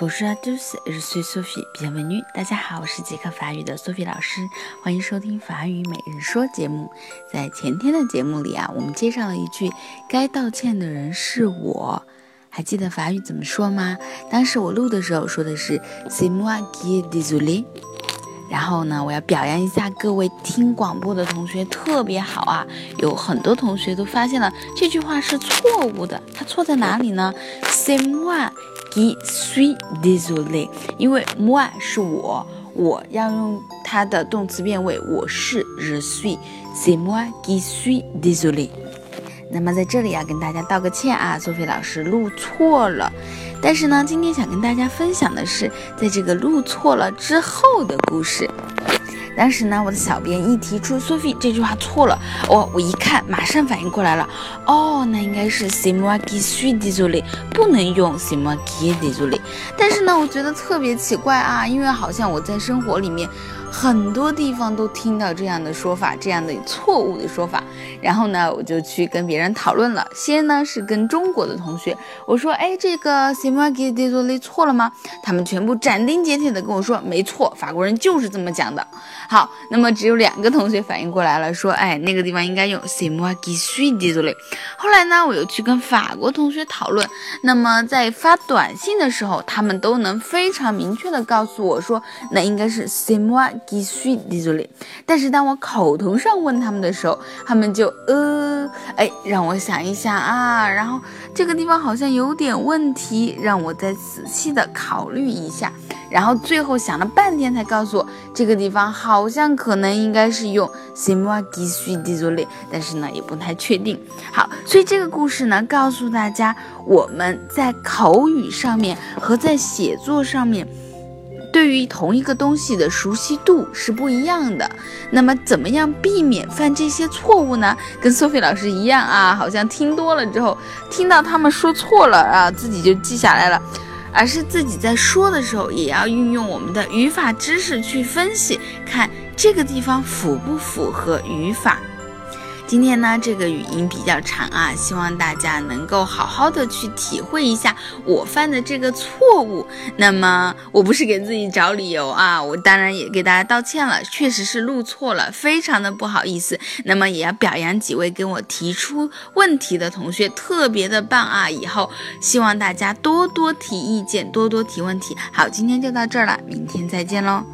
Bonjour à tous, je suis Sophie. Bienvenue. 大家好，我是杰克法语的 Sophie 老师，欢迎收听法语每日说节目。在前天的节目里啊，我们介绍了一句“该道歉的人是我”，还记得法语怎么说吗？当时我录的时候说的是 “C'est moi qui est désolé”。然后呢，我要表扬一下各位听广播的同学，特别好啊！有很多同学都发现了这句话是错误的，它错在哪里呢？C'est moi qui suis désolé，因为 moi 是我，我要用它的动词变位，我是 je suis，c'est moi qui suis désolé。那么在这里要跟大家道个歉啊，苏菲老师录错了。但是呢，今天想跟大家分享的是，在这个录错了之后的故事。当时呢，我的小编一提出 Sophie 这句话错了，我我一看，马上反应过来了。哦，那应该是 s i m a g i s u désolé，不能用 s i m a g i désolé。但是呢，我觉得特别奇怪啊，因为好像我在生活里面。很多地方都听到这样的说法，这样的错误的说法，然后呢，我就去跟别人讨论了。先呢是跟中国的同学，我说，哎，这个 s i m a g i d e z o l e 错了吗？他们全部斩钉截铁的跟我说，没错，法国人就是这么讲的。好，那么只有两个同学反应过来了，说，哎，那个地方应该用 s i m a g i s u d e z o l e 后来呢，我又去跟法国同学讨论，那么在发短信的时候，他们都能非常明确的告诉我说，那应该是 s i m a g i s u d e z o l e 但是当我口头上问他们的时候，他们就呃，哎，让我想一想啊，然后这个地方好像有点问题，让我再仔细的考虑一下。然后最后想了半天才告诉我，这个地方好像可能应该是用 s i m a g i s u d e z o l e 但是呢也不太确定。好，所以这个故事呢告诉大家，我们在口语上面和在写作上面，对于同一个东西的熟悉度是不一样的。那么怎么样避免犯这些错误呢？跟 Sophie 老师一样啊，好像听多了之后，听到他们说错了啊，自己就记下来了。而是自己在说的时候，也要运用我们的语法知识去分析，看这个地方符不符合语法。今天呢，这个语音比较长啊，希望大家能够好好的去体会一下我犯的这个错误。那么，我不是给自己找理由啊，我当然也给大家道歉了，确实是录错了，非常的不好意思。那么，也要表扬几位跟我提出问题的同学，特别的棒啊！以后希望大家多多提意见，多多提问题。好，今天就到这儿了，明天再见喽。